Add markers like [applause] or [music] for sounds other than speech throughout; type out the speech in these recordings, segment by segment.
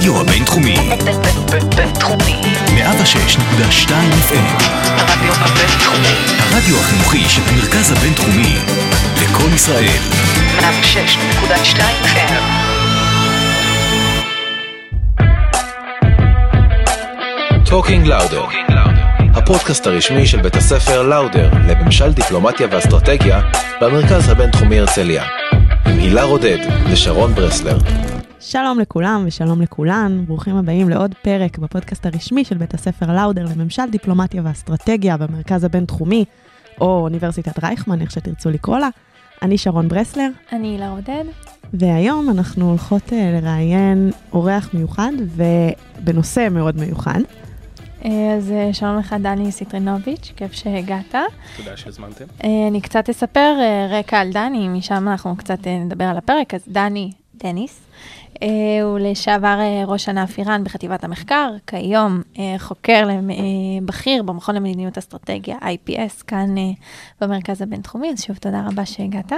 הרדיו הבינתחומי. בינתחומי. 106.2 FM. הרדיו הבינתחומי. הרדיו החינוכי של המרכז הבינתחומי. לקום ישראל. 106.2 FM. Talking Lauder, הפודקאסט הרשמי של בית הספר לאודר לממשל דיפלומטיה ואסטרטגיה במרכז הבינתחומי הרצליה. עם הילה רודד ושרון ברסלר. שלום לכולם ושלום לכולן, ברוכים הבאים לעוד פרק בפודקאסט הרשמי של בית הספר לאודר לממשל דיפלומטיה ואסטרטגיה במרכז הבינתחומי, או אוניברסיטת רייכמן, איך שתרצו לקרוא לה. אני שרון ברסלר, אני הילה עודד. והיום אנחנו הולכות אה, לראיין אורח מיוחד ובנושא מאוד מיוחד. אה, אז אה, שלום לך, דני סיטרינוביץ', כיף שהגעת. תודה שהזמנתם. אני קצת אספר רקע על דני, משם אנחנו קצת נדבר על הפרק. אז דני דניס, הוא לשעבר אה, ראש ענף איראן בחטיבת המחקר, כיום אה, חוקר אה, בכיר במכון למדיניות אסטרטגיה, IPS, כאן אה, במרכז הבינתחומי, אז שוב תודה רבה שהגעת.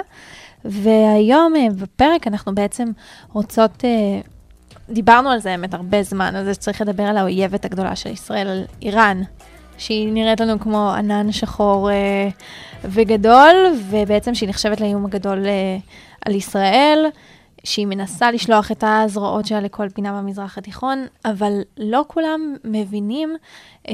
והיום אה, בפרק אנחנו בעצם רוצות... אה, דיברנו על זה האמת הרבה זמן, על זה שצריך לדבר על האויבת הגדולה של ישראל, על איראן, שהיא נראית לנו כמו ענן שחור אה, וגדול, ובעצם שהיא נחשבת לאיום הגדול אה, על ישראל, שהיא מנסה לשלוח את הזרועות שלה לכל פינה במזרח התיכון, אבל לא כולם מבינים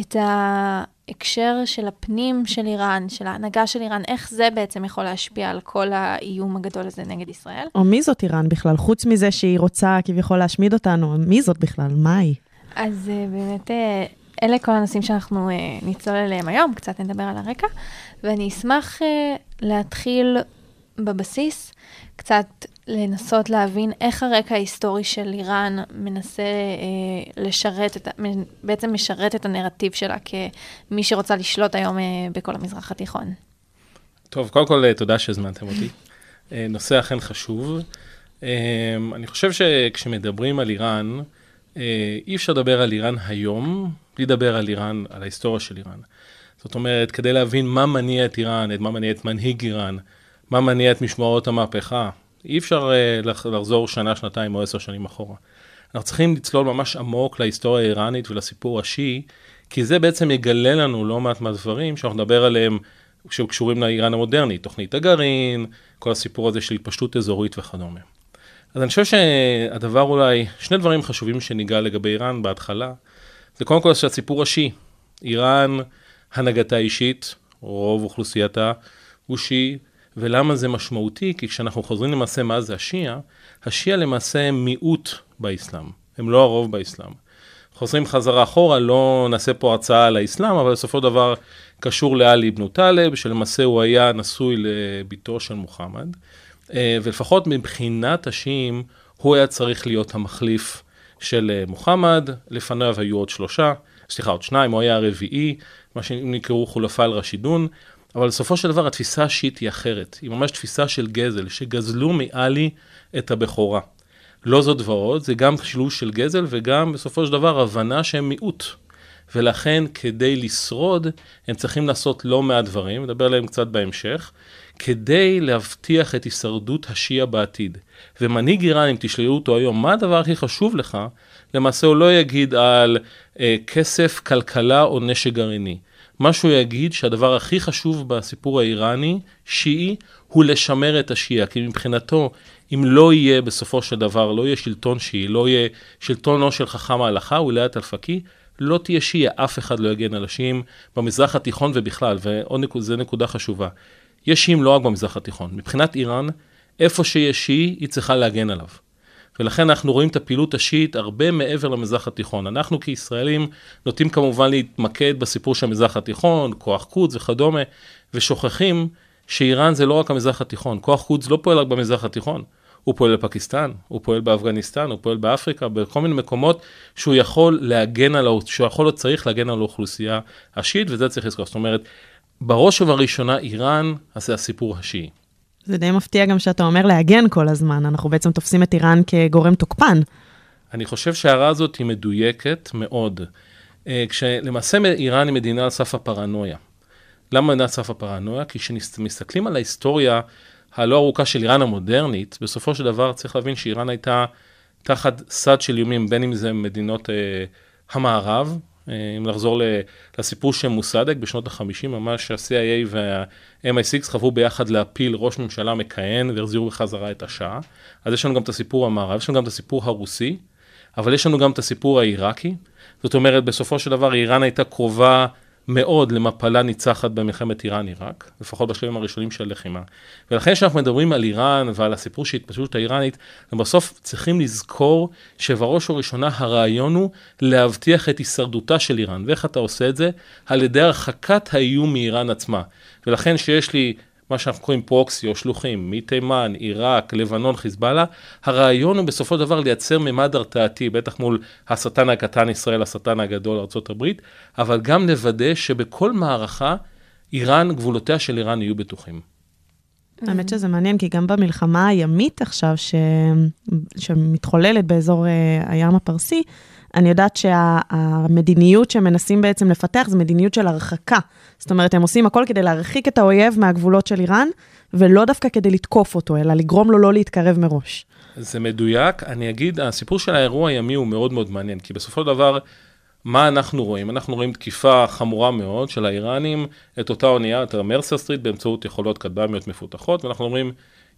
את ההקשר של הפנים של איראן, של ההנהגה של איראן, איך זה בעצם יכול להשפיע על כל האיום הגדול הזה נגד ישראל. או מי זאת איראן בכלל? חוץ מזה שהיא רוצה כביכול להשמיד אותנו, מי זאת בכלל? מה היא? אז uh, באמת, uh, אלה כל הנושאים שאנחנו uh, נצלול אליהם היום, קצת נדבר על הרקע, ואני אשמח להתחיל בבסיס, קצת לנסות להבין איך הרקע ההיסטורי של איראן מנסה uh, לשרת, את, בעצם משרת את הנרטיב שלה כמי שרוצה לשלוט היום uh, בכל המזרח התיכון. טוב, קודם כל, אה, תודה שהזמנתם אותי. אה, נושא אכן חשוב. אה, אני חושב שכשמדברים על איראן, אה, אי אפשר לדבר על איראן היום, בלי לדבר על איראן, על ההיסטוריה של איראן. זאת אומרת, כדי להבין מה מניע את איראן, את מה מניע את מנהיג איראן, מה מניע את משמרות המהפכה, אי אפשר אה, לח- לחזור שנה, שנתיים או עשר שנים אחורה. אנחנו צריכים לצלול ממש עמוק להיסטוריה האיראנית ולסיפור השיעי, כי זה בעצם יגלה לנו לא מעט מהדברים שאנחנו נדבר עליהם שקשורים לאיראן המודרנית, תוכנית הגרעין, כל הסיפור הזה של התפשטות אזורית וכדומה. אז אני חושב שהדבר אולי, שני דברים חשובים שניגע לגבי איראן בהתחלה, זה קודם כל שהסיפור השיעי. איראן, הנהגתה אישית, רוב אוכלוסייתה הוא שיעי, ולמה זה משמעותי? כי כשאנחנו חוזרים למעשה מה זה השיעה, השיעה למעשה מיעוט באסלאם, הם לא הרוב באסלאם. חוזרים חזרה אחורה, לא נעשה פה הרצאה על האסלאם, אבל בסופו של דבר קשור לאלי אבנו טלב, שלמעשה הוא היה נשוי לביתו של מוחמד, אה, ולפחות מבחינת השיעים, הוא היה צריך להיות המחליף של אה, מוחמד, לפניו היו עוד שלושה, סליחה, עוד שניים, הוא היה הרביעי, מה שנקראו חולפה אל רשידון, אבל בסופו של דבר התפיסה השיעית היא אחרת, היא ממש תפיסה של גזל, שגזלו מעלי את הבכורה. לא זאת ועוד, זה גם שילוב של גזל וגם בסופו של דבר הבנה שהם מיעוט. ולכן כדי לשרוד, הם צריכים לעשות לא מעט דברים, נדבר עליהם קצת בהמשך, כדי להבטיח את הישרדות השיעה בעתיד. ומנהיג איראן, אם תשאלו אותו היום, מה הדבר הכי חשוב לך? למעשה הוא לא יגיד על אה, כסף, כלכלה או נשק גרעיני. מה שהוא יגיד שהדבר הכי חשוב בסיפור האיראני, שיעי, הוא לשמר את השיעה, כי מבחינתו, אם לא יהיה בסופו של דבר, לא יהיה שלטון שיעי, לא יהיה שלטונו של חכם ההלכה, ויlayat אל-פקי, לא תהיה שיעי, אף אחד לא יגן על השיעים במזרח התיכון ובכלל, ועוד נקודה, זו נקודה חשובה. יש שיעים לא רק במזרח התיכון, מבחינת איראן, איפה שיש שיעי, היא צריכה להגן עליו. ולכן אנחנו רואים את הפעילות השיעית הרבה מעבר למזרח התיכון. אנחנו כישראלים נוטים כמובן להתמקד בסיפור של המזרח התיכון, כוח קודס וכדומה, ושוכחים שאיראן זה לא רק המזרח התיכון. כוח קודס לא פועל רק במזרח התיכון. הוא פועל בפקיסטן, הוא פועל באפגניסטן, הוא פועל באפריקה, בכל מיני מקומות שהוא יכול להגן על, שהוא יכול או צריך להגן על האוכלוסייה השיעית, וזה צריך לזכור. זאת אומרת, בראש ובראשונה איראן זה הסיפור השיעי. זה די מפתיע גם שאתה אומר להגן כל הזמן, אנחנו בעצם תופסים את איראן כגורם תוקפן. אני חושב שההערה הזאת היא מדויקת מאוד. אה, כשלמעשה איראן היא מדינה על סף הפרנויה. למה מדינה על סף הפרנויה? כי כשמסתכלים על ההיסטוריה הלא ארוכה של איראן המודרנית, בסופו של דבר צריך להבין שאיראן הייתה תחת סד של איומים, בין אם זה מדינות אה, המערב, אם לחזור ל, לסיפור של מוסדק בשנות ה-50, ממש ה-CIA וה-MI6 חברו ביחד להפיל ראש ממשלה מכהן והחזירו בחזרה את השעה. אז יש לנו גם את הסיפור המערב, יש לנו גם את הסיפור הרוסי, אבל יש לנו גם את הסיפור העיראקי. זאת אומרת, בסופו של דבר איראן הייתה קרובה מאוד למפלה ניצחת במלחמת איראן-עיראק, לפחות בשלבים הראשונים של הלחימה. ולכן כשאנחנו מדברים על איראן ועל הסיפור של התפשטות האיראנית, בסוף צריכים לזכור שבראש ובראשונה הרעיון הוא להבטיח את הישרדותה של איראן. ואיך אתה עושה את זה? על ידי הרחקת האיום מאיראן עצמה. ולכן שיש לי מה שאנחנו קוראים פרוקסי או שלוחים, מתימן, עיראק, לבנון, חיזבאללה, הרעיון הוא בסופו של דבר לייצר ממד הרתעתי, בטח מול השטן הקטן ישראל, השטן הגדול ארה"ב, אבל גם לוודא שבכל מערכה איראן, גבולותיה של איראן יהיו בטוחים. האמת שזה מעניין, כי גם במלחמה הימית עכשיו, ש... שמתחוללת באזור אה, הים הפרסי, אני יודעת שהמדיניות שמנסים בעצם לפתח זה מדיניות של הרחקה. זאת אומרת, הם עושים הכל כדי להרחיק את האויב מהגבולות של איראן, ולא דווקא כדי לתקוף אותו, אלא לגרום לו לא להתקרב מראש. זה מדויק. אני אגיד, הסיפור של האירוע הימי הוא מאוד מאוד מעניין, כי בסופו של דבר, מה אנחנו רואים? אנחנו רואים תקיפה חמורה מאוד של האיראנים, את אותה אונייה, את המרסר סטריט, באמצעות יכולות כטב"מיות מפותחות, ואנחנו אומרים,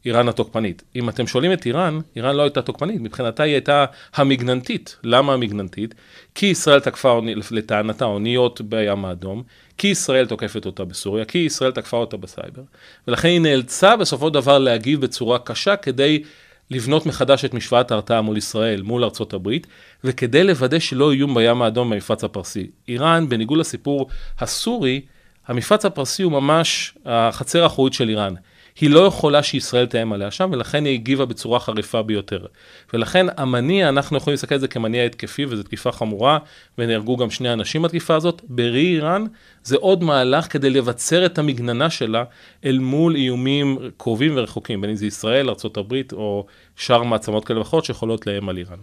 איראן התוקפנית. אם אתם שואלים את איראן, איראן לא הייתה תוקפנית, מבחינתה היא הייתה המגננתית. למה המגננתית? כי ישראל תקפה לטענתה אוניות בים האדום, כי ישראל תוקפת אותה בסוריה, כי ישראל תקפה אותה בסייבר. ולכן היא נאלצה בסופו של דבר להגיב בצורה קשה כדי לבנות מחדש את משוואת ההרתעה מול ישראל, מול ארצות הברית, וכדי לוודא שלא איום בים האדום במפרץ הפרסי. איראן, בניגוד לסיפור הסורי, המפרץ הפרסי הוא ממש החצר האחורית של איראן. היא לא יכולה שישראל תאם עליה שם, ולכן היא הגיבה בצורה חריפה ביותר. ולכן המניע, אנחנו יכולים להסתכל על זה כמניע התקפי, וזו תקיפה חמורה, ונהרגו גם שני אנשים בתקיפה הזאת. בראי איראן, זה עוד מהלך כדי לבצר את המגננה שלה אל מול איומים קרובים ורחוקים, בין אם זה ישראל, ארה"ב, או שאר מעצמות כאלה ואחרות שיכולות לאם על איראן.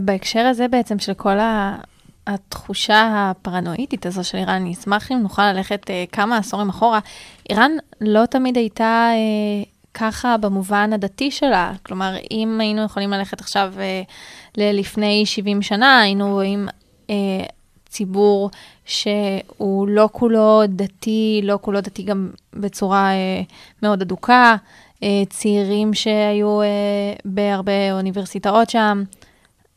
בהקשר הזה בעצם של כל ה... התחושה הפרנואידית הזו של איראן, אני אשמח אם נוכל ללכת אה, כמה עשורים אחורה. איראן לא תמיד הייתה אה, ככה במובן הדתי שלה. כלומר, אם היינו יכולים ללכת עכשיו אה, ללפני 70 שנה, היינו רואים אה, ציבור שהוא לא כולו דתי, לא כולו דתי גם בצורה אה, מאוד אדוקה, אה, צעירים שהיו אה, בהרבה אוניברסיטאות שם.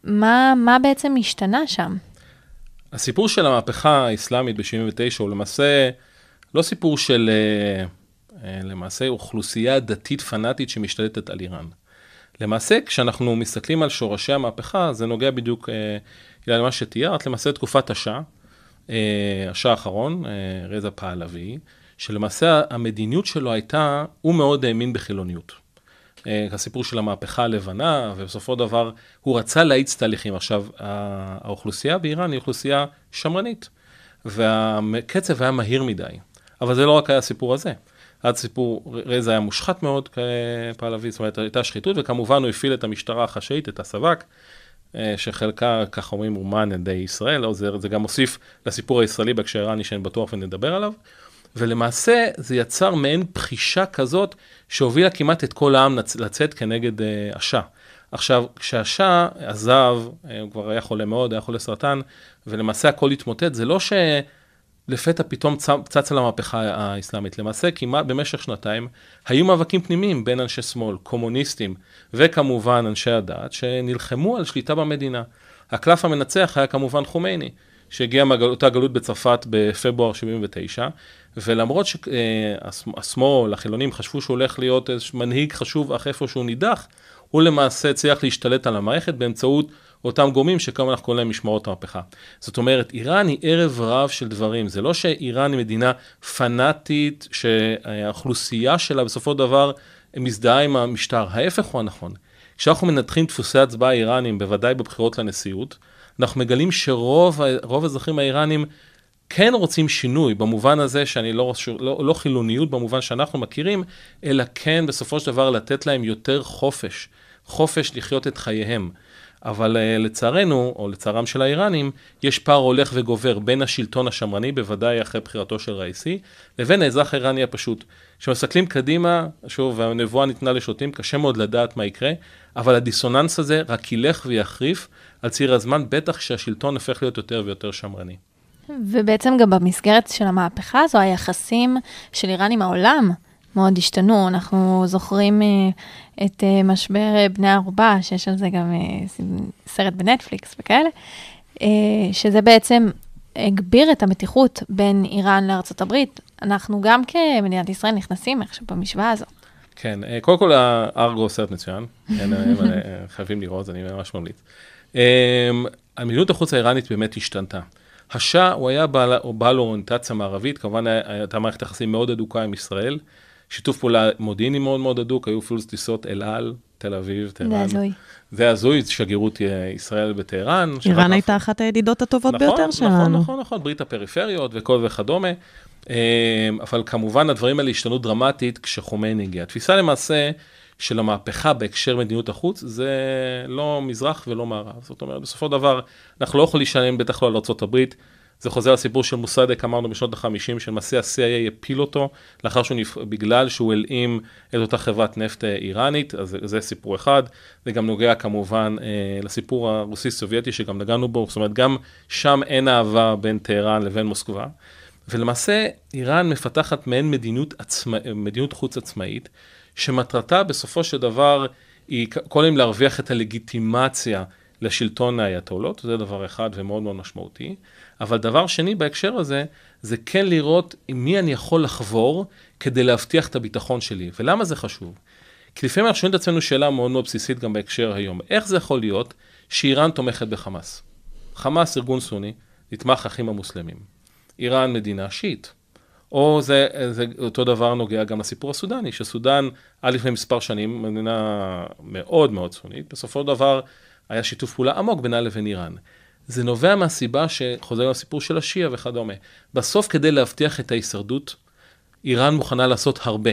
מה, מה בעצם השתנה שם? הסיפור של המהפכה האסלאמית ב-79 הוא למעשה לא סיפור של אה, אה, למעשה אוכלוסייה דתית פנאטית שמשתלטת על איראן. למעשה, כשאנחנו מסתכלים על שורשי המהפכה, זה נוגע בדיוק אה, למה שתיארת, למעשה תקופת השאה, השאה האחרון, רזה פהלוי, שלמעשה המדיניות שלו הייתה, הוא מאוד האמין בחילוניות. אה, הסיפור של המהפכה הלבנה, ובסופו דבר הוא רצה להאיץ תהליכים. עכשיו, האוכלוסייה באיראן היא אוכלוסייה שמרנית, והקצב היה מהיר מדי. אבל זה לא רק היה הסיפור הזה. עד סיפור, רזה היה מושחת מאוד כפעלבי, זאת אומרת, הייתה שחיתות, וכמובן הוא הפעיל את המשטרה החשאית, את הסב"כ, אה, שחלקה, כך אומרים, אומן על ידי ישראל, לא, זה, זה גם מוסיף לסיפור הישראלי בהקשר איראני שאני בטוח ונדבר עליו. ולמעשה זה יצר מעין בחישה כזאת שהובילה כמעט את כל העם לצאת כנגד uh, השאה. עכשיו, כשהשאה עזב, uh, הוא כבר היה חולה מאוד, היה חולה סרטן, ולמעשה הכל התמוטט, זה לא שלפתע פתאום צץ על המהפכה האסלאמית. למעשה, כמעט במשך שנתיים, היו מאבקים פנימיים בין אנשי שמאל, קומוניסטים, וכמובן אנשי הדת, שנלחמו על שליטה במדינה. הקלף המנצח היה כמובן חומייני. שהגיע מאותה גלות בצרפת בפברואר 79, ולמרות שהשמאל, החילונים, חשבו שהוא הולך להיות איזה מנהיג חשוב אך איפה שהוא נידח, הוא למעשה הצליח להשתלט על המערכת באמצעות אותם גורמים שכמה אנחנו קוראים להם משמרות המהפכה. זאת אומרת, איראן היא ערב רב של דברים. זה לא שאיראן היא מדינה פנאטית, שהאוכלוסייה שלה בסופו של דבר מזדהה עם המשטר. ההפך הוא הנכון. כשאנחנו מנתחים דפוסי הצבעה איראנים, בוודאי בבחירות לנשיאות, אנחנו מגלים שרוב האזרחים האיראנים כן רוצים שינוי, במובן הזה שאני לא, לא, לא חילוניות במובן שאנחנו מכירים, אלא כן בסופו של דבר לתת להם יותר חופש, חופש לחיות את חייהם. אבל אה, לצערנו, או לצערם של האיראנים, יש פער הולך וגובר בין השלטון השמרני, בוודאי אחרי בחירתו של ראיסי, לבין האזרח האיראני הפשוט. כשמסתכלים קדימה, שוב, והנבואה ניתנה לשוטים, קשה מאוד לדעת מה יקרה, אבל הדיסוננס הזה רק ילך ויחריף על ציר הזמן, בטח כשהשלטון הופך להיות יותר ויותר שמרני. ובעצם גם במסגרת של המהפכה הזו, היחסים של איראן עם העולם מאוד השתנו. אנחנו זוכרים uh, את uh, משבר uh, בני ערובה, שיש על זה גם סרט בנטפליקס וכאלה, שזה בעצם הגביר את המתיחות בין איראן לארצות הברית. אנחנו גם כמדינת ישראל נכנסים איכשהו במשוואה הזו. כן, קודם כל הארגו סרט מצוין, חייבים לראות, אני ממש ממליץ. המדיניות החוץ האיראנית באמת השתנתה. השאה הוא היה בעל, בעל אוריינטציה מערבית, כמובן הייתה מערכת יחסים מאוד אדוקה עם ישראל, שיתוף פעולה מודיעיני מאוד מאוד הדוק, היו אפילו טיסות אל על, תל אביב, טהרן. זה הזוי. זה הזוי, שגרירות ישראל בטהרן. איראן הייתה אחת הידידות הטובות נכון, ביותר נכון, שלנו. נכון, נכון, נכון, ברית הפריפריות וכל וכדומה. אבל כמובן הדברים האלה השתנו דרמטית כשחומייני הגיע. התפיסה למעשה של המהפכה בהקשר מדיניות החוץ זה לא מזרח ולא מערב. זאת אומרת, בסופו של דבר, אנחנו לא יכולים להישען בטח לא על ארה"ב. זה חוזר לסיפור של מוסדק, אמרנו בשנות ה-50, שלמעשה ה-CIA הפיל אותו, לאחר שהוא נפ... בגלל שהוא הלאים את אותה חברת נפט אה, איראנית, אז זה, סיפור אחד. זה גם נוגע כמובן אה, לסיפור הרוסי-סובייטי שגם נגענו בו, זאת אומרת, גם שם אין אהבה בין טהרן לבין מוסקבה. ולמעשה, איראן מפתחת מעין מדיניות, עצמא, מדיניות חוץ עצמאית, שמטרתה בסופו של דבר היא קודם להרוויח את הלגיטימציה לשלטון האייתולות, זה דבר אחד ומאוד מאוד משמעותי. אבל דבר שני בהקשר הזה, זה כן לראות עם מי אני יכול לחבור כדי להבטיח את הביטחון שלי. ולמה זה חשוב? כי לפעמים אנחנו שואלים את עצמנו שאלה מאוד מאוד בסיסית גם בהקשר היום. איך זה יכול להיות שאיראן תומכת בחמאס? חמאס ארגון סוני, נתמך האחים המוסלמים. איראן מדינה שיעית. או זה, זה אותו דבר נוגע גם לסיפור הסודני, שסודן עד לפני מספר שנים, מדינה מאוד מאוד סונית, בסופו של דבר היה שיתוף פעולה עמוק בינה לבין איראן. זה נובע מהסיבה שחוזר לסיפור של השיעה וכדומה. בסוף כדי להבטיח את ההישרדות, איראן מוכנה לעשות הרבה.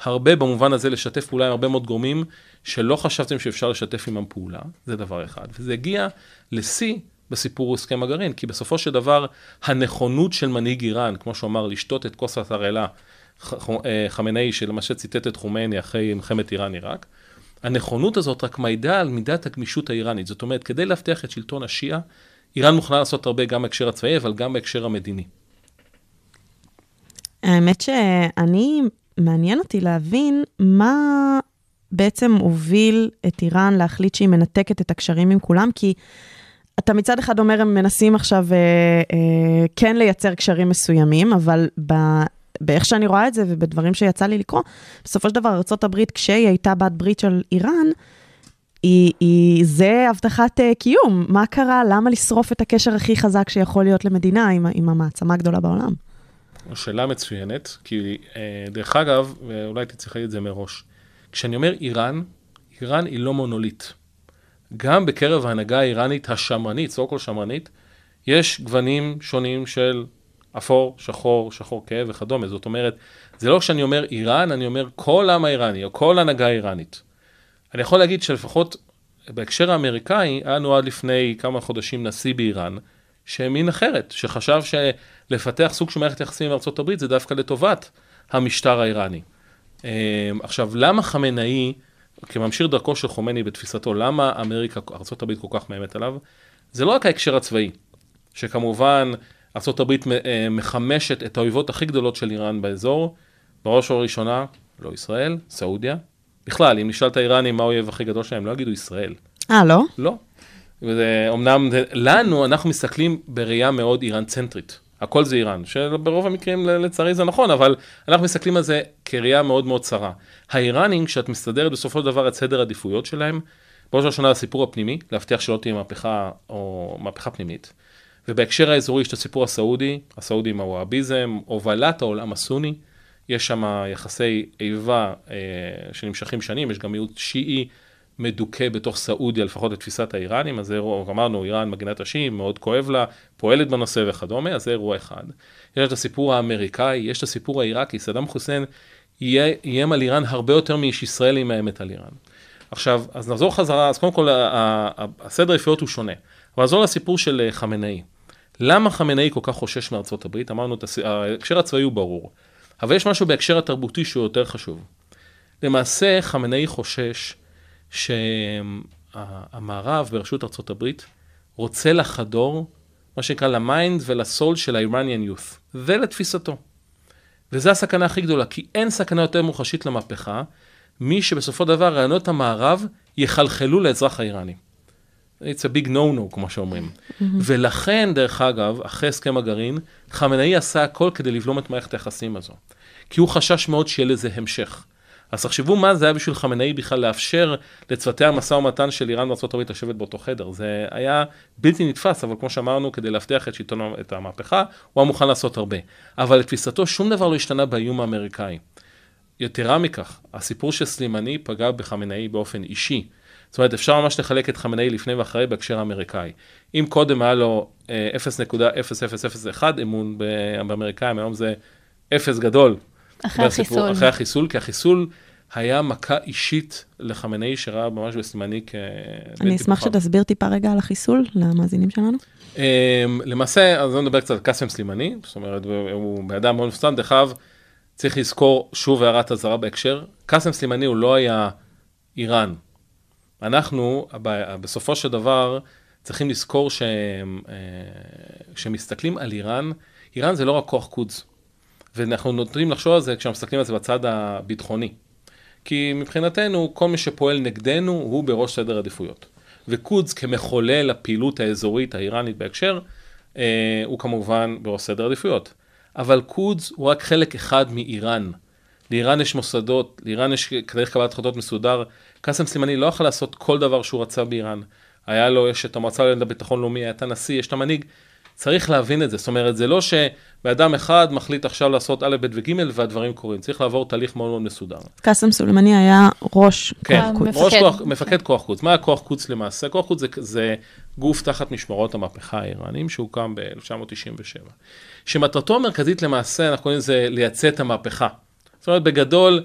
הרבה במובן הזה לשתף פעולה עם הרבה מאוד גורמים שלא חשבתם שאפשר לשתף עמם פעולה, זה דבר אחד. וזה הגיע לשיא בסיפור הסכם הגרעין, כי בסופו של דבר הנכונות של מנהיג איראן, כמו שהוא אמר, לשתות את כוס התרעלה, חמינאי שלמשל ציטט את חומייני אחרי מלחמת איראן-עיראק, הנכונות הזאת רק מעידה על מידת הגמישות האיראנית. זאת אומרת, כדי להבטיח את שלטון השיעה, איראן מוכנה לעשות הרבה גם בהקשר הצבאי, אבל גם בהקשר המדיני. האמת שאני, מעניין אותי להבין מה בעצם הוביל את איראן להחליט שהיא מנתקת את הקשרים עם כולם, כי אתה מצד אחד אומר, הם מנסים עכשיו אה, אה, כן לייצר קשרים מסוימים, אבל ב... באיך שאני רואה את זה ובדברים שיצא לי לקרוא, בסופו של דבר ארה"ב, כשהיא הייתה בת ברית של איראן, היא, היא, זה הבטחת uh, קיום. מה קרה? למה לשרוף את הקשר הכי חזק שיכול להיות למדינה עם, עם המעצמה הגדולה בעולם? שאלה מצוינת, כי אה, דרך אגב, ואולי תצטרכי להגיד את זה מראש, כשאני אומר איראן, איראן היא לא מונוליט. גם בקרב ההנהגה האיראנית השמרנית, סו כל שמרנית, יש גוונים שונים של אפור, שחור, שחור כהה וכדומה. זאת אומרת, זה לא כשאני אומר איראן, אני אומר כל העם האיראני, או כל הנהגה האיראנית. אני יכול להגיד שלפחות בהקשר האמריקאי, היה לנו עד לפני כמה חודשים נשיא באיראן, שהאמין אחרת, שחשב שלפתח סוג של מערכת יחסים עם ארה"ב זה דווקא לטובת המשטר האיראני. עכשיו, למה חמינאי, כממשיך דרכו של חומני בתפיסתו, למה אמריקה, ארה"ב כל כך מאיימת עליו? זה לא רק ההקשר הצבאי, שכמובן ארה"ב מחמשת את האויבות הכי גדולות של איראן באזור, בראש ובראשונה, לא ישראל, סעודיה. בכלל, אם נשאל את האיראנים מה האויב הכי גדול שלהם, לא יגידו ישראל. אה, לא? לא. וזה, אמנם, לנו, אנחנו מסתכלים בראייה מאוד איראן צנטרית. הכל זה איראן, שברוב המקרים לצערי זה נכון, אבל אנחנו מסתכלים על זה כראייה מאוד מאוד צרה. האיראנים, כשאת מסתדרת בסופו של דבר את סדר העדיפויות שלהם, בראש ובראשונה הסיפור הפנימי, להבטיח שלא תהיה מהפכה או מהפכה פנימית. ובהקשר האזורי יש את הסיפור הסעודי, הסעודי עם הוואביזם, הובלת העולם הסוני, יש שם יחסי איבה אה, שנמשכים שנים, יש גם מיעוט שיעי מדוכא בתוך סעודיה, לפחות לתפיסת האיראנים, אז זה אירוע, אמרנו, איראן מגינת השיעים, מאוד כואב לה, פועלת בנושא וכדומה, אז זה אירוע אחד. יש את הסיפור האמריקאי, יש את הסיפור העיראקי, סדאם חוסיין מאיים על איראן הרבה יותר ממה שישראל מאיימת על איראן. עכשיו, אז נחזור חזרה, אז קודם כל, הסדר העדיפויות הוא שונה. אבל נחזור לסיפור של אה, חמינאי. למה חמינאי כל כך חושש מארצות הברית? אמרנו, ההקשר הצבאי הוא ברור. אבל יש משהו בהקשר התרבותי שהוא יותר חשוב. למעשה, חמינאי חושש שהמערב בראשות הברית רוצה לחדור, מה שנקרא, ל mind ול soul של ה-Iranian youth. זה לתפיסתו. וזו הסכנה הכי גדולה, כי אין סכנה יותר מוחשית למהפכה, מי שבסופו של דבר רעיונות המערב יחלחלו לאזרח האיראני. It's a big no-no, כמו שאומרים. ולכן, דרך אגב, אחרי הסכם הגרעין, חמינאי עשה הכל כדי לבלום את מערכת היחסים הזו. כי הוא חשש מאוד שיהיה לזה המשך. אז תחשבו מה זה היה בשביל חמינאי בכלל לאפשר לצוותי המשא ומתן של איראן וארה"ב לשבת באותו חדר. זה היה בלתי נתפס, אבל כמו שאמרנו, כדי להבטיח את שלטון, את המהפכה, הוא היה מוכן לעשות הרבה. אבל לתפיסתו שום דבר לא השתנה באיום האמריקאי. יתרה מכך, הסיפור של סלימני פגע בחמינאי באופן אישי. זאת אומרת, אפשר ממש לחלק את חמינאי לפני ואחרי בהקשר האמריקאי. אם קודם היה לו אה, 0.0001 אמון ב- באמריקאים, היום זה אפס גדול. אחרי החיסול. אחרי החיסול, כי החיסול היה מכה אישית לחמינאי שראה ממש בסלימני כבלתי אני אשמח. שתסביר טיפה רגע על החיסול למאזינים שלנו. אמ, למעשה, אז בוא נדבר קצת על קאסם סלימני, זאת אומרת, הוא בן אדם מאוד מפורסם, דרך אגב, צריך לזכור, שוב הערת אזהרה בהקשר, קאסם סלימני הוא לא היה איראן. אנחנו, בסופו של דבר, צריכים לזכור כשמסתכלים על איראן, איראן זה לא רק כוח קודס. ואנחנו נוטים לחשוב על זה כשאנחנו מסתכלים על זה בצד הביטחוני. כי מבחינתנו, כל מי שפועל נגדנו הוא בראש סדר עדיפויות. וקודס כמחולל הפעילות האזורית האיראנית בהקשר, אה, הוא כמובן בראש סדר עדיפויות. אבל קודס הוא רק חלק אחד מאיראן. לאיראן יש מוסדות, לאיראן יש תהליך קבלת החלטות מסודר. קאסם סלימני לא יכול לעשות כל דבר שהוא רצה באיראן. היה לו, יש את המועצה לביטחון לאומי, היה את הנשיא, יש את המנהיג. צריך להבין את זה, זאת אומרת, זה לא שבאדם אחד מחליט עכשיו לעשות א', ב' וג' והדברים קורים, צריך לעבור תהליך מאוד מאוד מסודר. קאסם סולימני היה ראש כן, כוח קודס. ראש מפקד. כוח, מפקד כוח קודס. מה הכוח קודס למעשה? כוח קודס זה, זה גוף תחת משמרות המהפכה האיראנים שהוקם ב-1997. שמטרתו המרכזית למעשה, אנחנו קוראים לזה לייצא את המהפכה. זאת אומרת, בגדול,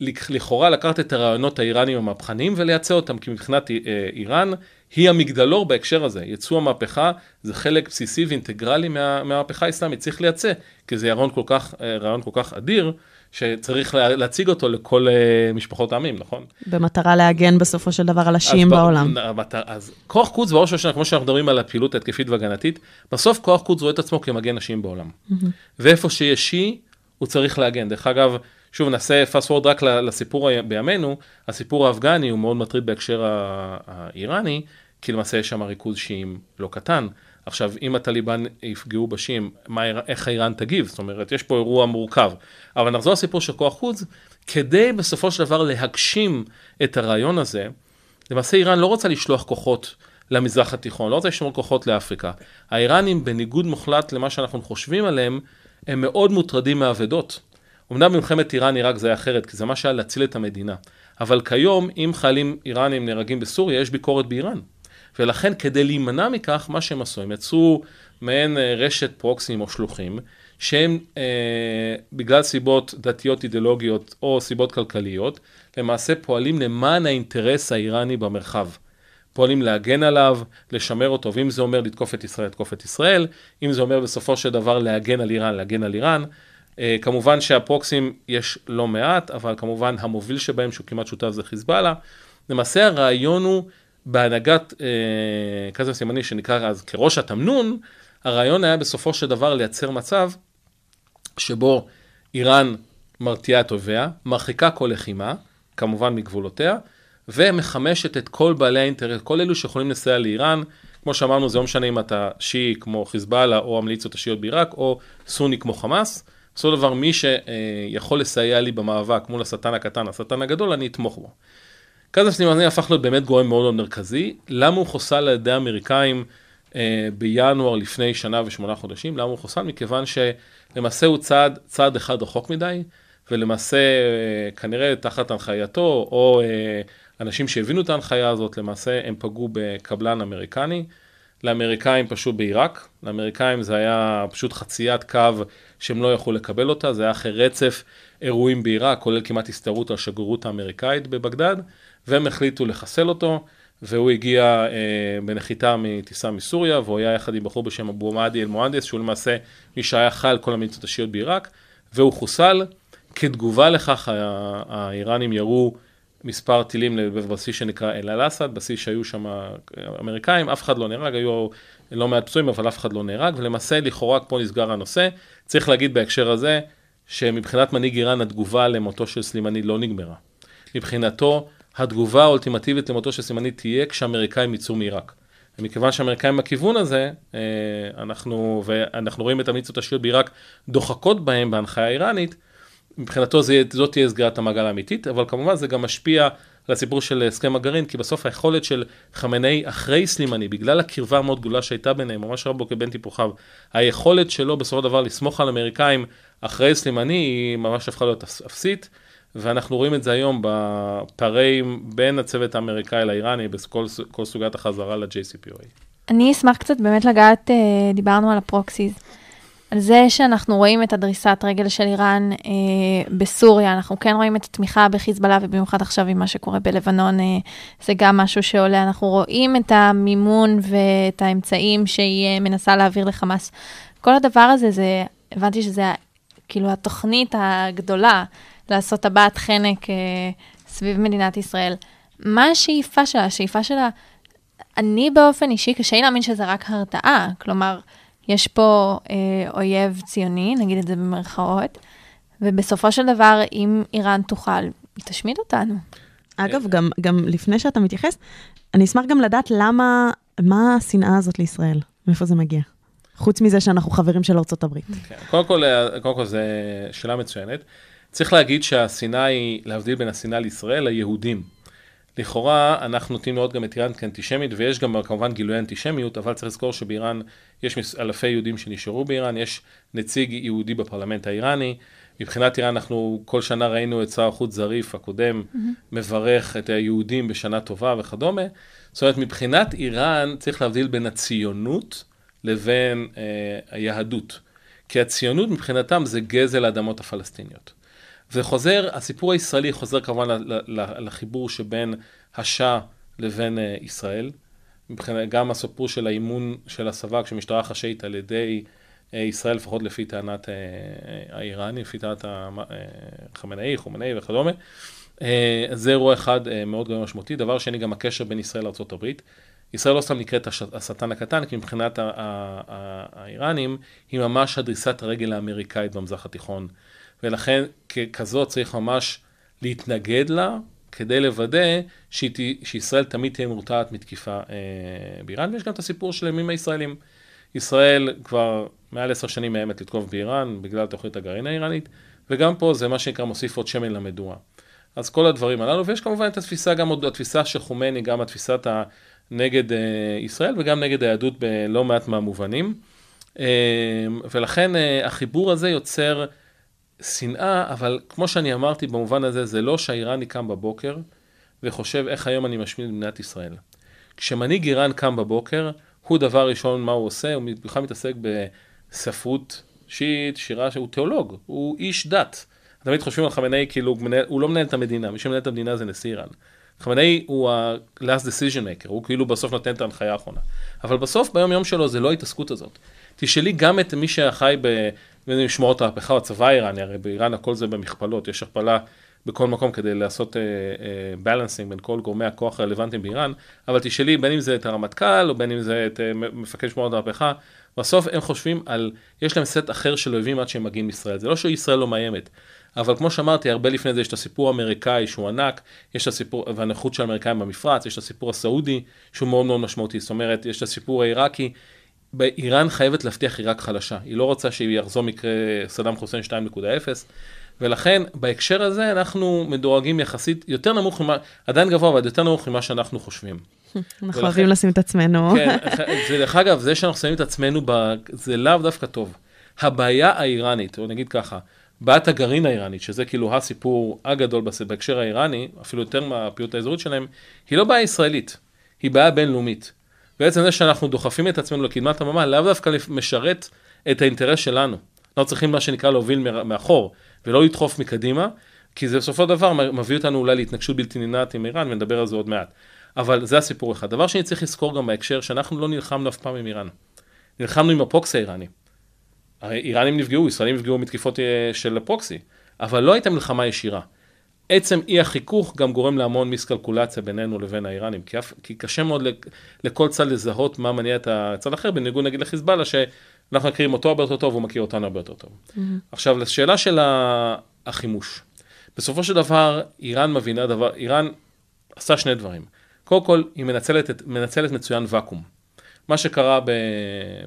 לכ- לכאורה לקחת את הרעיונות האיראניים המהפכניים ולייצא אותם, כי מבחינת אה, איראן היא המגדלור בהקשר הזה. ייצוא המהפכה זה חלק בסיסי ואינטגרלי מה, מהמהפכה האסלאמית, צריך לייצא, כי זה רעיון כל כך, אה, רעיון כל כך אדיר, שצריך לה, להציג אותו לכל אה, משפחות העמים, נכון? במטרה להגן בסופו של דבר על השיעים בעולם. המטר- אז כוח קודס בראש ובראשונה, כמו שאנחנו מדברים על הפעילות ההתקפית והגנתית, בסוף כוח קודס רואה את עצמו כמגן נשים בעולם. ואיפה שיש שיעי, הוא צריך להגן. דרך אגב, שוב נעשה fast forward רק לסיפור בימינו, הסיפור האפגני הוא מאוד מטריד בהקשר האיראני, כי למעשה יש שם ריכוז שיעים לא קטן. עכשיו, אם הטליבן יפגעו בשיעים, איך איראן תגיב? זאת אומרת, יש פה אירוע מורכב. אבל נחזור לסיפור של כוח חוץ, כדי בסופו של דבר להגשים את הרעיון הזה, למעשה איראן לא רוצה לשלוח כוחות למזרח התיכון, לא רוצה לשמור כוחות לאפריקה. האיראנים, בניגוד מוחלט למה שאנחנו חושבים עליהם, הם מאוד מוטרדים מאבדות. אמנם במלחמת איראן עיראק זה היה אחרת, כי זה מה שהיה להציל את המדינה. אבל כיום, אם חיילים איראנים נהרגים בסוריה, יש ביקורת באיראן. ולכן, כדי להימנע מכך, מה שהם עשו, הם יצרו מעין אה, רשת פרוקסים או שלוחים, שהם, אה, בגלל סיבות דתיות אידיאולוגיות או סיבות כלכליות, למעשה פועלים למען האינטרס האיראני במרחב. פועלים להגן עליו, לשמר אותו, ואם זה אומר לתקוף את ישראל, לתקוף את ישראל, אם זה אומר בסופו של דבר להגן על איראן, להגן על איראן. אה, כמובן שהפרוקסים יש לא מעט, אבל כמובן המוביל שבהם, שהוא כמעט שותף, זה חיזבאללה. למעשה הרעיון הוא, בהנהגת אה, קאזם סימני, שנקרא אז כראש התמנון, הרעיון היה בסופו של דבר לייצר מצב שבו איראן מרתיעה את אויביה, מרחיקה כל לחימה, כמובן מגבולותיה, ומחמשת את כל בעלי האינטרס, כל אלו שיכולים לסייע לאיראן. כמו שאמרנו, זה לא משנה אם אתה שיעי כמו חיזבאללה או המיליציות השיעיות בעיראק, או סוני כמו חמאס. בסופו של דבר, מי שיכול לסייע לי במאבק מול השטן הקטן, השטן הגדול, אני אתמוך בו. קאזם סלימני הפך להיות באמת גורם מאוד מאוד מרכזי. למה הוא חוסל על ידי האמריקאים אה, בינואר לפני שנה ושמונה חודשים? למה הוא חוסל? מכיוון שלמעשה הוא צעד, צעד אחד רחוק מדי, ולמעשה אה, כנראה תחת הנחייתו, או אה, אנשים שהבינו את ההנחיה הזאת, למעשה הם פגעו בקבלן אמריקני. לאמריקאים פשוט בעיראק, לאמריקאים זה היה פשוט חציית קו שהם לא יכלו לקבל אותה, זה היה אחרי רצף אירועים בעיראק, כולל כמעט הסתערות על השגרירות האמריקאית בבגדד, והם החליטו לחסל אותו, והוא הגיע אה, בנחיתה מטיסה מסוריה, והוא היה יחד עם בחור בשם אבו מעדי אל-מוהנדס, שהוא למעשה מי שהיה חי על כל המיצות השיעיות בעיראק, והוא חוסל. כתגובה לכך, האיראנים ירו מספר טילים בבסיס שנקרא אל-אל-אסד, בסיס שהיו שם אמריקאים, אף אחד לא נהרג, היו לא מעט פצועים, אבל אף אחד לא נהרג, ולמעשה לכאורה פה נסגר הנושא. צריך להגיד בהקשר הזה, שמבחינת מנהיג איראן התגובה למותו של סלימני לא נגמרה. מבחינתו, התגובה האולטימטיבית למותו של סלימני תהיה כשהאמריקאים יצאו מעיראק. ומכיוון שהאמריקאים בכיוון הזה, אה, אנחנו, ואנחנו רואים את המיצות השיעיות בעיראק דוחקות בהם בהנחיה האיראנית, מבחינתו זה, זאת תהיה סגירת המעגל האמיתית, אבל כמובן זה גם משפיע על הסיפור של הסכם הגרעין, כי בסוף היכולת של חמינאי אחרי סלימני, בגלל הקרבה המאוד גדולה שהייתה ביניהם, ממש רב בו כבן טיפוחיו, היכולת שלו בסופו של דבר לסמוך על האמריקאים אחרי סלימני היא ממש הפכה להיות אפסית, ואנחנו רואים את זה היום בפערים בין הצוות האמריקאי לאיראני, בכל סוגיית החזרה ל-JCPOA. אני אשמח קצת באמת לגעת, אה, דיברנו על הפרוקסיס. על זה שאנחנו רואים את הדריסת רגל של איראן אה, בסוריה, אנחנו כן רואים את התמיכה בחיזבאללה, ובמיוחד עכשיו עם מה שקורה בלבנון, אה, זה גם משהו שעולה. אנחנו רואים את המימון ואת האמצעים שהיא אה, מנסה להעביר לחמאס. כל הדבר הזה, זה, הבנתי שזה כאילו התוכנית הגדולה לעשות טבעת חנק אה, סביב מדינת ישראל. מה השאיפה שלה? השאיפה שלה, אני באופן אישי, קשה לי להאמין שזה רק הרתעה. כלומר, יש פה אה, אויב ציוני, נגיד את זה במרכאות, ובסופו של דבר, אם איראן תוכל, היא תשמיד אותנו. אגב, גם, גם לפני שאתה מתייחס, אני אשמח גם לדעת למה, מה השנאה הזאת לישראל, מאיפה זה מגיע? חוץ מזה שאנחנו חברים של ארצות הברית. כן, קודם כל, אה, קודם כל, זו שאלה מצוינת. צריך להגיד שהשנאה היא, להבדיל בין השנאה לישראל, ליהודים. לכאורה אנחנו נוטים לראות גם את איראן כאנטישמית ויש גם כמובן גילוי אנטישמיות אבל צריך לזכור שבאיראן יש אלפי יהודים שנשארו באיראן יש נציג יהודי בפרלמנט האיראני מבחינת איראן אנחנו כל שנה ראינו את שר החוץ זריף הקודם mm-hmm. מברך את היהודים בשנה טובה וכדומה זאת אומרת מבחינת איראן צריך להבדיל בין הציונות לבין אה, היהדות כי הציונות מבחינתם זה גזל האדמות הפלסטיניות וחוזר, הסיפור הישראלי חוזר כמובן לחיבור שבין השאה לבין אה, ישראל. מבחינת, גם הסיפור של האימון של הסבה כשמשטרה חשאית על ידי אה, ישראל, לפחות לפי טענת אה, האיראני, לפי טענת חמינאי, חומנאי וכדומה. זה אירוע אחד מאוד גדול משמעותי. דבר שני, גם הקשר בין ישראל לארה"ב. ישראל לא סתם נקראת השטן הקטן, כי מבחינת האיראנים, היא ממש הדריסת הרגל האמריקאית במזרח התיכון. ולכן ככזאת צריך ממש להתנגד לה, כדי לוודא שישראל תמיד תהיה מורתעת מתקיפה אה, באיראן, ויש גם את הסיפור של הימים הישראלים. ישראל כבר מעל עשר שנים מאיימת לתקוף באיראן בגלל תוכנית הגרעין האיראנית, וגם פה זה מה שנקרא מוסיף עוד שמן למדורה. אז כל הדברים הללו, ויש כמובן את התפיסה, גם עוד התפיסה של חומני, גם התפיסת הנגד אה, ישראל וגם נגד היהדות בלא מעט מהמובנים. אה, ולכן אה, החיבור הזה יוצר שנאה, אבל כמו שאני אמרתי במובן הזה, זה לא שהאיראני קם בבוקר וחושב איך היום אני משמיד את מדינת ישראל. כשמנהיג איראן קם בבוקר, הוא דבר ראשון מה הוא עושה, הוא בכלל מתעסק בספרות שיעית, שירה, שהוא תיאולוג, הוא איש דת. תמיד חושבים על חמינאי כאילו הוא, מנהל, הוא לא מנהל את המדינה, מי שמנהל את המדינה זה נשיא איראן. חמינאי הוא ה-last decision maker, הוא כאילו בסוף נותן את ההנחיה האחרונה. אבל בסוף ביום יום שלו זה לא ההתעסקות הזאת. תשאלי גם את מי שחי ב... משמורות ההפכה או הצבא האיראני, הרי באיראן הכל זה במכפלות, יש הכפלה בכל מקום כדי לעשות בלנסינג uh, uh, בין כל גורמי הכוח הרלוונטיים באיראן, אבל תשאלי בין אם זה את הרמטכ"ל או בין אם זה את uh, מפקד שמורות ההפכה, בסוף הם חושבים על, יש להם סט אחר של אויבים עד שהם מגיעים לישראל, זה לא שישראל לא מאיימת, אבל כמו שאמרתי, הרבה לפני זה יש את הסיפור האמריקאי שהוא ענק, יש את הסיפור, והנכות של האמריקאים במפרץ, יש את הסיפור הסעודי שהוא מאוד מאוד משמעותי, זאת אומרת, יש את הסיפור העיראקי, איראן חייבת להבטיח עיראק חלשה, היא לא רוצה שיחזור מקרה סדאם חוסיין 2.0, ולכן בהקשר הזה אנחנו מדורגים יחסית יותר נמוך ממה, עדיין גבוה, אבל יותר נמוך ממה שאנחנו חושבים. אנחנו אוהבים לשים את עצמנו. כן, ודרך אגב, זה שאנחנו שמים את עצמנו, ב... זה לאו דווקא טוב. הבעיה האיראנית, או נגיד ככה, בעיית הגרעין האיראנית, שזה כאילו הסיפור הגדול בהקשר האיראני, אפילו יותר מהפעילות האזורית שלהם, היא לא בעיה ישראלית, היא בעיה בינלאומית. בעצם זה שאנחנו דוחפים את עצמנו לקדמת הבמה, לאו דווקא משרת את האינטרס שלנו. אנחנו צריכים מה שנקרא להוביל מאחור, ולא לדחוף מקדימה, כי זה בסופו של דבר מביא אותנו אולי להתנגשות בלתי נמנעת עם איראן, ונדבר על זה עוד מעט. אבל זה הסיפור אחד. דבר שני, צריך לזכור גם בהקשר שאנחנו לא נלחמנו אף פעם עם איראן. נלחמנו עם הפרוקסי האיראני. הרי איראנים נפגעו, ישראלים נפגעו מתקיפות אה, של הפרוקסי, אבל לא הייתה מלחמה ישירה. עצם אי החיכוך גם גורם להמון מיסקלקולציה בינינו לבין האיראנים, כי, אף, כי קשה מאוד לכ- לכל צד לזהות מה מניע את הצד האחר, בניגוד נגיד לחיזבאללה, שאנחנו מכירים אותו הרבה יותר טוב, והוא מכיר אותנו הרבה יותר טוב. Mm-hmm. עכשיו, לשאלה של החימוש. בסופו של דבר, איראן מבינה דבר, איראן עשה שני דברים. קודם כל, היא מנצלת, את- מנצלת מצוין ואקום. מה שקרה ב-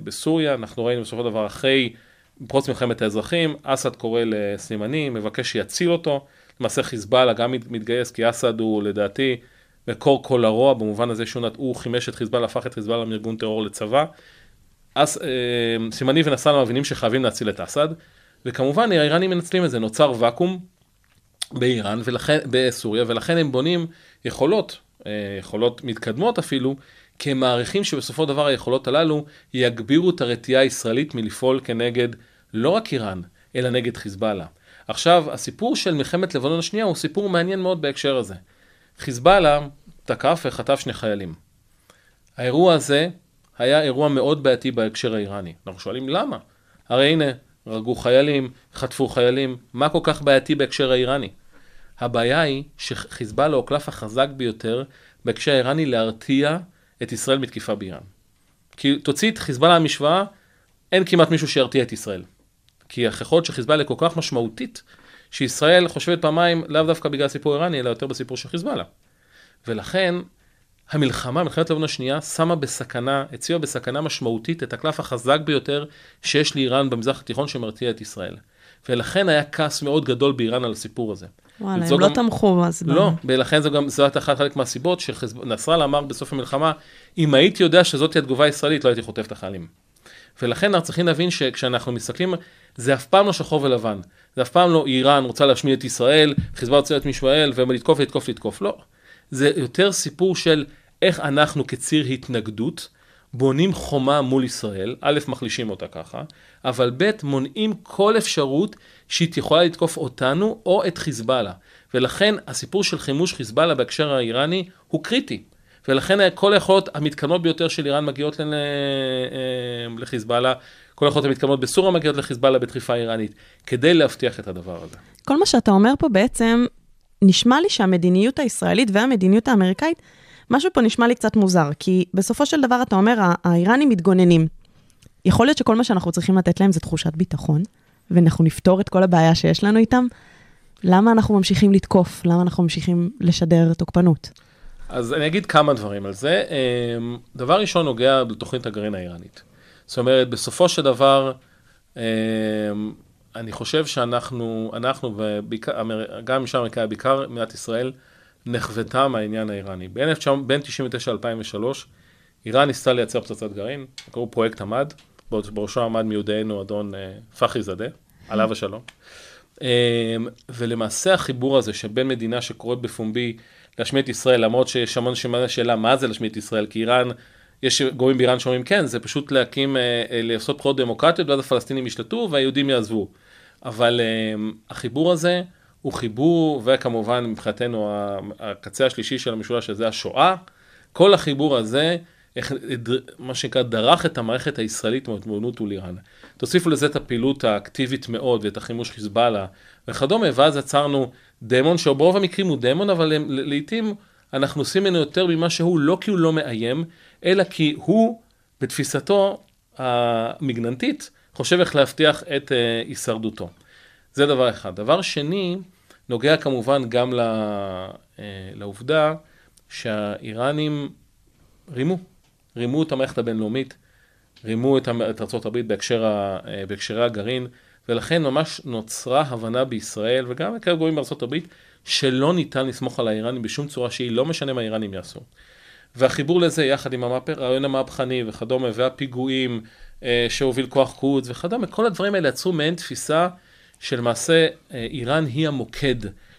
בסוריה, אנחנו ראינו בסופו של דבר אחרי פרוץ מלחמת האזרחים, אסד קורא לסלימני, מבקש שיציל אותו, למעשה חיזבאללה גם מת- מתגייס, כי אסד הוא לדעתי מקור כל הרוע, במובן הזה שהוא הוא חימש את חיזבאללה, הפך את חיזבאללה מארגון טרור לצבא. אס, אה, סלימני ונסראללה מבינים שחייבים להציל את אסד, וכמובן האיראנים מנצלים את זה, נוצר ואקום באיראן, ולכן, בסוריה, ולכן הם בונים יכולות, אה, יכולות מתקדמות אפילו, כי הם מעריכים שבסופו של דבר היכולות הללו יגבירו את הרתיעה הישראלית מלפעול כנגד לא רק איראן, אלא נגד חיזבאללה. עכשיו, הסיפור של מלחמת לבנון השנייה הוא סיפור מעניין מאוד בהקשר הזה. חיזבאללה תקף וחטף שני חיילים. האירוע הזה היה אירוע מאוד בעייתי בהקשר האיראני. אנחנו שואלים למה? הרי הנה, הרגו חיילים, חטפו חיילים, מה כל כך בעייתי בהקשר האיראני? הבעיה היא שחיזבאללה הוא הקלף החזק ביותר בהקשר האיראני להרתיע את ישראל מתקיפה באיראן. כי תוציא את חיזבאללה מהמשוואה, אין כמעט מישהו שירתיע את ישראל. כי היכולת של חיזבאללה כל כך משמעותית, שישראל חושבת פעמיים לאו דווקא בגלל סיפור איראני, אלא יותר בסיפור של חיזבאללה. ולכן המלחמה, מלחמת לבנון השנייה, שמה בסכנה, הציבה בסכנה משמעותית את הקלף החזק ביותר שיש לאיראן במזרח התיכון שמרתיע את ישראל. ולכן היה כעס מאוד גדול באיראן על הסיפור הזה. וואלה, הם לא גם- תמכו אז. לא, ולכן זו גם, זו הייתה אחת חלק מהסיבות שנסראללה אמר בסוף המלחמה, אם הייתי יודע שזאת התגובה הישראלית, לא הייתי חוטף את החיילים. ולכן אנחנו צריכים להבין שכשאנחנו מסתכלים, זה אף פעם לא שחור ולבן. זה אף פעם לא איראן רוצה להשמיד את ישראל, חיזבאללה רוצה להיות מישראל, ולתקוף, לתקוף, לתקוף. לא. זה יותר סיפור של איך אנחנו כציר התנגדות, בונים חומה מול ישראל, א', מחלישים אותה ככה, אבל ב', מונעים כל אפשרות שהיא יכולה לתקוף אותנו או את חיזבאללה. ולכן הסיפור של חימוש חיזבאללה בהקשר האיראני הוא קריטי. ולכן כל היכולות המתקדמות ביותר של איראן מגיעות ל- אה, לחיזבאללה, כל היכולות המתקדמות בסוריה מגיעות לחיזבאללה בדחיפה איראנית, כדי להבטיח את הדבר הזה. כל מה שאתה אומר פה בעצם, נשמע לי שהמדיניות הישראלית והמדיניות האמריקאית, משהו פה נשמע לי קצת מוזר, כי בסופו של דבר אתה אומר, האיראנים מתגוננים. יכול להיות שכל מה שאנחנו צריכים לתת להם זה תחושת ביטחון, ואנחנו נפתור את כל הבעיה שיש לנו איתם. למה אנחנו ממשיכים לתקוף? למה אנחנו ממשיכים לשדר תוקפנות? אז אני אגיד כמה דברים על זה. אמ, דבר ראשון נוגע בתוכנית הגרעין האיראנית. זאת אומרת, בסופו של דבר, אמ, אני חושב שאנחנו, אנחנו, ובעיקר, גם ממשל האמריקאי, בעיקר מדינת ישראל, נחוותה מהעניין האיראני. בין 1900 בין 99 ל-2003, איראן ניסתה לייצר פצצת גרעין, קראו פרויקט עמד, בראשו עמד מיודענו אדון אה, פחי זאדה, עליו השלום. אמ, ולמעשה החיבור הזה שבין מדינה שקוראת בפומבי להשמיד את ישראל, למרות שיש המון סימני שאלה מה זה להשמיד את ישראל, כי איראן, יש גורמים באיראן שאומרים כן, זה פשוט להקים, אה, אה, לעשות בחירות דמוקרטיות ואז הפלסטינים ישלטו והיהודים יעזבו. אבל אמ, החיבור הזה הוא חיבור, וכמובן מבחינתנו הקצה השלישי של המשולש הזה, השואה, כל החיבור הזה, מה שנקרא, דרך את המערכת הישראלית מהתמודדות מול איראן. תוסיפו לזה את הפעילות האקטיבית מאוד ואת החימוש חיזבאללה וכדומה, ואז יצרנו דמון שברוב המקרים הוא דמון, אבל הם, ל- לעיתים אנחנו עושים ממנו יותר ממה שהוא, לא כי הוא לא מאיים, אלא כי הוא, בתפיסתו המגננתית, חושב איך להבטיח את אה, הישרדותו. זה דבר אחד. דבר שני, נוגע כמובן גם ל, אה, לעובדה שהאיראנים רימו, רימו את המערכת הבינלאומית, רימו את, את ארה"ב בהקשר אה, בהקשרי הגרעין, ולכן ממש נוצרה הבנה בישראל, וגם בקרב גורמים בארה"ב, שלא ניתן לסמוך על האיראנים בשום צורה שהיא, לא משנה מה האיראנים יעשו. והחיבור לזה יחד עם הרעיון המהפכני וכדומה, והפיגועים אה, שהוביל כוח קודס וכדומה, כל הדברים האלה יצרו מעין תפיסה שלמעשה אה, איראן היא המוקד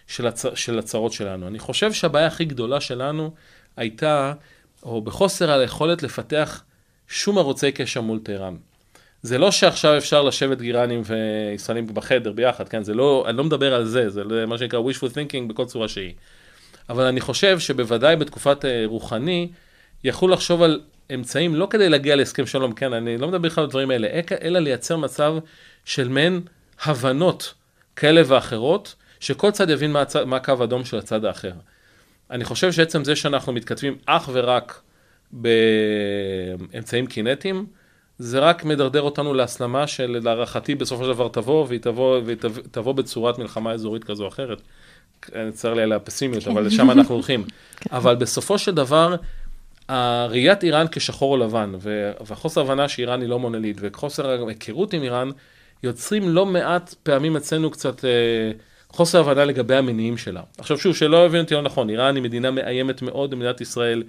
של, הצ... של הצרות שלנו. אני חושב שהבעיה הכי גדולה שלנו הייתה, או בחוסר היכולת לפתח שום ערוצי קשר מול טהרן. זה לא שעכשיו אפשר לשבת איראנים וישראלים בחדר ביחד, כן? זה לא, אני לא מדבר על זה, זה מה שנקרא wishful thinking בכל צורה שהיא. אבל אני חושב שבוודאי בתקופת אה, רוחני, יכלו לחשוב על אמצעים, לא כדי להגיע להסכם שלום, כן, אני לא מדבר בכלל על הדברים האלה, אלא לייצר מצב של מעין הבנות כאלה ואחרות, שכל צד יבין מה, מה הקו האדום של הצד האחר. אני חושב שעצם זה שאנחנו מתכתבים אך ורק באמצעים קינטיים, זה רק מדרדר אותנו להסלמה שלהערכתי בסופו של דבר תבוא, והיא תבוא, והיא תבוא, תבוא בצורת מלחמה אזורית כזו או אחרת. צר לי על הפסימיות, אבל [laughs] לשם אנחנו הולכים. אבל בסופו של דבר, ראיית איראן כשחור או לבן, והחוסר הבנה שאיראן היא לא מונוליט, וחוסר היכרות עם איראן, יוצרים לא מעט פעמים אצלנו קצת אה, חוסר הבנה לגבי המניעים שלה. עכשיו שוב, שלא הבין אותי לא נכון, איראן היא מדינה מאיימת מאוד במדינת ישראל,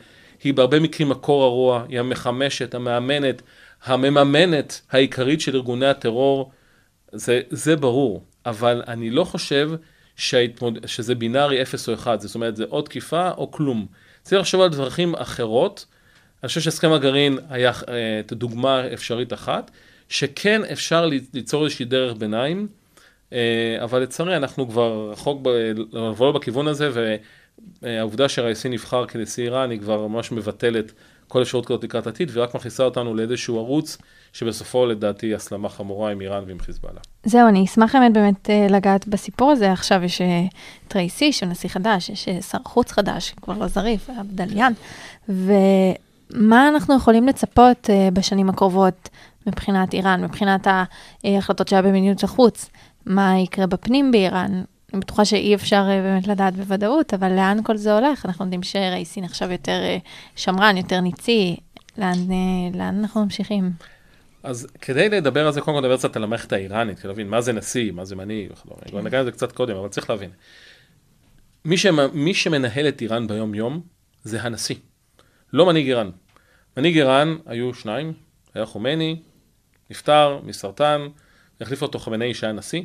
היא בהרבה מקרים מקור הרוע, היא המחמשת, המאמנת, המממנת העיקרית של ארגוני הטרור, זה, זה ברור, אבל אני לא חושב שההתמוד... שזה בינארי 0 או 1, זאת אומרת זה או תקיפה או כלום. צריך לחשוב על דרכים אחרות. אני חושב שהסכם הגרעין היה אה, דוגמה אפשרית אחת, שכן אפשר ליצור איזושהי דרך ביניים, אה, אבל לצערי אנחנו כבר רחוק לבוא בכיוון הזה, והעובדה שרייסי נבחר כנשיא איראן היא כבר ממש מבטלת כל אפשרות כזאת לקראת עתיד, ורק מכניסה אותנו לאיזשהו ערוץ שבסופו לדעתי הסלמה חמורה עם איראן ועם חיזבאללה. זהו, אני אשמח באמת באמת אה, לגעת בסיפור הזה. עכשיו יש את רייסי, שהוא נשיא חדש, יש שר חוץ חדש, כבר לא זריף, עבדליאן, ומה אנחנו יכולים לצפות בשנים הקרובות מבחינת איראן, מבחינת ההחלטות שהיה במדיניות החוץ, מה יקרה בפנים באיראן. אני בטוחה שאי אפשר אה, באמת לדעת בוודאות, אבל לאן כל זה הולך? אנחנו יודעים שרייסי נחשב יותר אה, שמרן, יותר ניצי, לאן, אה, לאן אנחנו ממשיכים? אז כדי לדבר על זה, קודם כל נדבר קצת על המערכת האיראנית, כדי להבין מה זה נשיא, מה זה מנהיג, כן. כבר נגע על זה קצת קודם, אבל צריך להבין. מי, שמ, מי שמנהל את איראן ביום-יום זה הנשיא, לא מנהיג איראן. מנהיג איראן היו שניים, היה חומני, נפטר מסרטן, החליף אותו חמינאי שהיה נשיא.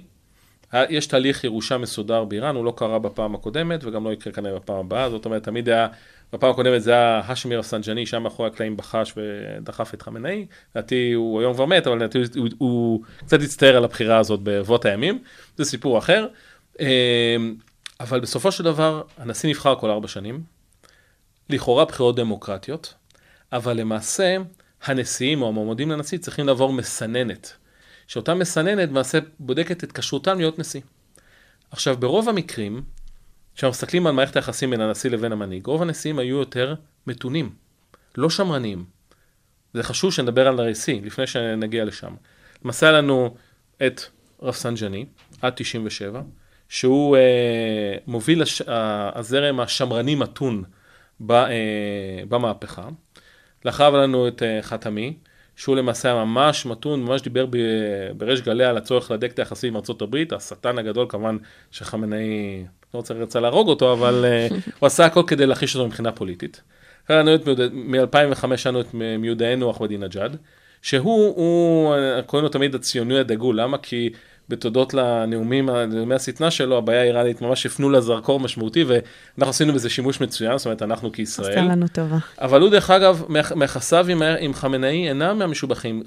יש תהליך ירושה מסודר באיראן, הוא לא קרה בפעם הקודמת וגם לא יקרה כנראה בפעם הבאה, זאת אומרת תמיד היה, בפעם הקודמת זה היה האשמיר הסנג'ני, שם מאחורי הקלעים בחש ודחף את חמינאי, לדעתי הוא היום כבר מת, אבל לדעתי הוא, הוא, הוא קצת הצטער על הבחירה הזאת ברבות הימים, זה סיפור אחר. אמ, אבל בסופו של דבר הנשיא נבחר כל ארבע שנים, לכאורה בחירות דמוקרטיות, אבל למעשה הנשיאים או המועמדים לנשיא צריכים לעבור מסננת, שאותה מסננת למעשה בודקת את כשרותם להיות נשיא. עכשיו, ברוב המקרים, כשאנחנו מסתכלים על מערכת היחסים בין הנשיא לבין המנהיג, רוב הנשיאים היו יותר מתונים, לא שמרניים. זה חשוב שנדבר על הנשיא, לפני שנגיע לשם. למעשה לנו את רפסנג'ני, עד 97, שהוא אה, מוביל הש... הזרם השמרני מתון ב, אה, במהפכה. לאחריו לנו את אה, חתמי, שהוא למעשה היה ממש מתון, ממש דיבר בריש גלי על הצורך להדק את היחסים עם ארה"ב, השטן הגדול כמובן שחמינאי, לא רוצה רצה להרוג אותו, אבל אה, [laughs] הוא עשה הכל כדי להחיש אותו מבחינה פוליטית. מ-2005 לנו את מיודענו אחמדינג'אד, שהוא, הוא, קוראים לו תמיד הציוני הדגול, למה? כי בתודות לנאומים, לנאומי השטנה שלו, הבעיה האיראנית ממש הפנו לזרקור משמעותי, ואנחנו עשינו בזה שימוש מצוין, זאת אומרת, אנחנו כישראל. עשתה לנו טובה. אבל הוא, דרך אגב, מיחסיו עם, עם חמינאי אינם מהמשובחים.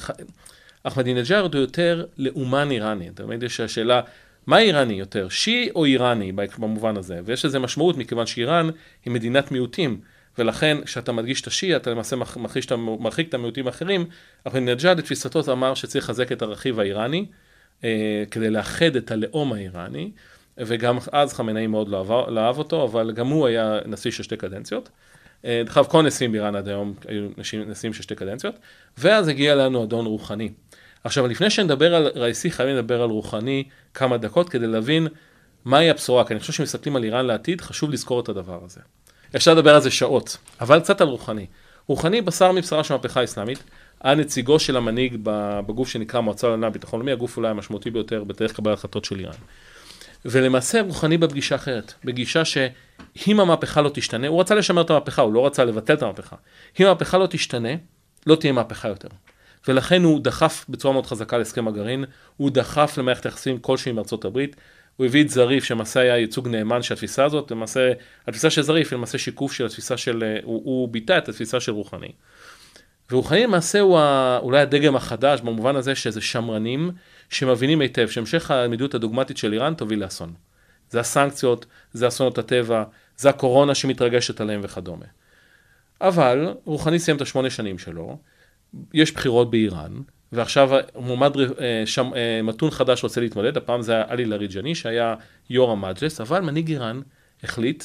אחמדינג'ארד הוא יותר לאומן איראני. תמיד יש השאלה, מה איראני יותר, שיעי או איראני במובן הזה? ויש לזה משמעות, מכיוון שאיראן היא מדינת מיעוטים. ולכן כשאתה מדגיש את השיעי, אתה למעשה מרחיק את המיעוטים האחרים. אחמדינג'אד, לתפיסתו, אמר שצריך לחזק את הרכיב האיראני. אה, כדי לאחד את הלאום האיראני, וגם אז חמינאי מאוד לא, לא אהב אותו, אבל גם הוא היה נשיא של שתי קדנציות. אה, דרך אגב, כל נשיאים באיראן עד היום היו נשיאים של שתי קדנציות, ואז הגיע לנו אדון רוחני. עכשיו, לפני שנדבר על רייסי, חייבים לדבר על רוחני כמה דקות כדי להבין מהי הבשורה, כי אני חושב שמסתכלים על איראן לעתיד, חשוב לזכור את הדבר הזה. אפשר לדבר על זה שעות, אבל קצת על רוחני. רוחני בשר מבשרה של המהפכה האסלאמית, היה נציגו של המנהיג בגוף שנקרא מועצה לענייני ביטחון לאומי, הגוף אולי המשמעותי ביותר בדרך קבלת החלטות של איראן. ולמעשה רוחני בפגישה אחרת, בגישה שאם המהפכה לא תשתנה, הוא רצה לשמר את המהפכה, הוא לא רצה לבטל את המהפכה. אם המהפכה לא תשתנה, לא תהיה מהפכה יותר. ולכן הוא דחף בצורה מאוד חזקה להסכם הגרעין, הוא דחף למערכת יחסים כלשהי עם ארצות הברית, הוא הביא את זריף שלמעשה היה ייצוג נאמן של התפיסה הזאת, למעשה התפיסה של זריף היא למעשה שיקוף של התפיסה של, הוא, הוא ביטא את התפיסה של רוחני. ורוחני למעשה הוא אולי הדגם החדש במובן הזה שזה שמרנים שמבינים היטב שהמשך העמידות הדוגמטית של איראן תוביל לאסון. זה הסנקציות, זה אסונות הטבע, זה הקורונה שמתרגשת עליהם וכדומה. אבל רוחני סיים את השמונה שנים שלו, יש בחירות באיראן, ועכשיו מועמד אה, שם, אה, מתון חדש רוצה להתמודד, הפעם זה היה עלי לריג'ני שהיה יו"ר המג'לס, אבל מנהיג איראן החליט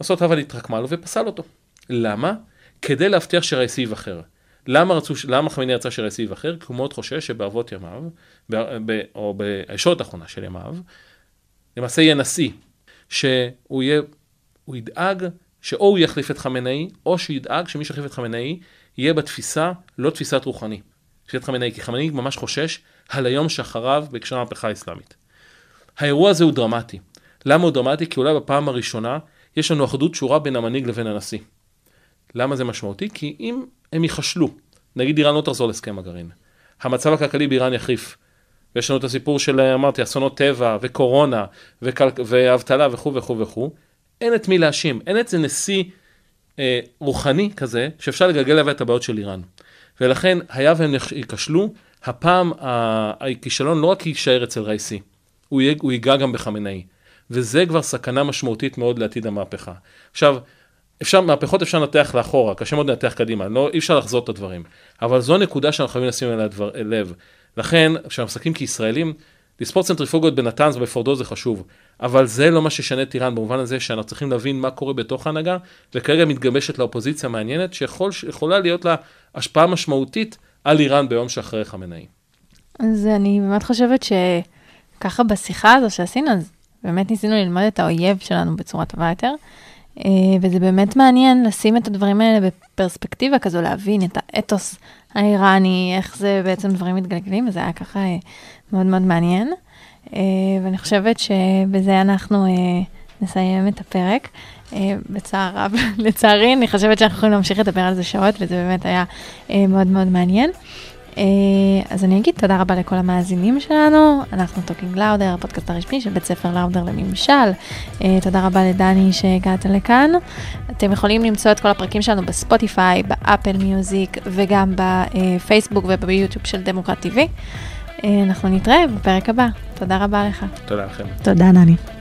לעשות הווה להתחכמה לו ופסל אותו. למה? כדי להבטיח שרייסי ייבחר. למה, רצו, למה חמיני רצה שרייסי ייבחר? כי הוא מאוד חושש שבערבות ימיו, ב, ב, או בישורת האחרונה של ימיו, למעשה יהיה נשיא, שהוא יהיה, הוא ידאג שאו הוא יחליף את חמינאי, או שידאג שמי שיחליף את חמינאי יהיה בתפיסה, לא תפיסת רוחני. תפיסת חמינאי, כי חמינאי ממש חושש על היום שאחריו בהקשר המהפכה האסלאמית. האירוע הזה הוא דרמטי. למה הוא דרמטי? כי אולי בפעם הראשונה יש לנו אחדות שורה בין המנהיג לבין הנשיא. למה זה משמעותי? כי אם הם ייכשלו, נגיד איראן לא תחזור להסכם הגרעין, המצב הכלכלי באיראן יחריף, ויש לנו את הסיפור של, אמרתי, אסונות טבע, וקורונה, וכל... ואבטלה וכו' וכו' וכו', אין את מי להאשים, אין את זה נשיא אה, רוחני כזה, שאפשר לגלגל אליו את הבעיות של איראן. ולכן, היה והם ייכשלו, הפעם הכישלון לא רק יישאר אצל רייסי, הוא ייגע גם בחמינאי. וזה כבר סכנה משמעותית מאוד לעתיד המהפכה. עכשיו, אפשר, מהפכות אפשר לנתח לאחורה, קשה מאוד לנתח קדימה, לא, אי אפשר לחזות את הדברים. אבל זו נקודה שאנחנו חייבים לשים אליה דבר, לב. לכן, כשאנחנו מסתכלים כישראלים, לספור צנטריפוגות בנתנז ובפורדו זה חשוב, אבל זה לא מה שישנה את איראן במובן הזה שאנחנו צריכים להבין מה קורה בתוך ההנהגה, וכרגע מתגבשת לאופוזיציה מעניינת שיכולה להיות לה השפעה משמעותית על איראן ביום שאחרי חמינאי. אז אני באמת חושבת שככה בשיחה הזו שעשינו, אז באמת ניסינו ללמוד את האויב שלנו בצורה טובה יותר, וזה באמת מעניין לשים את הדברים האלה בפרספקטיבה כזו, להבין את האתוס האיראני, איך זה בעצם דברים מתגלגלים, וזה היה ככה אה, מאוד מאוד מעניין. אה, ואני חושבת שבזה אנחנו נסיים את הפרק. בצער רב, [laughs] לצערי, אני חושבת שאנחנו יכולים להמשיך לדבר על זה שעות, וזה באמת היה מאוד מאוד מעניין. אז אני אגיד תודה רבה לכל המאזינים שלנו, אנחנו Talking Lauder, הפודקאסט הרשמי של בית ספר לאודר לממשל. תודה רבה לדני שהגעת לכאן. אתם יכולים למצוא את כל הפרקים שלנו בספוטיפיי, באפל מיוזיק וגם בפייסבוק וביוטיוב של דמוקרט TV. אנחנו נתראה בפרק הבא. תודה רבה לך. תודה לכם. תודה, נני.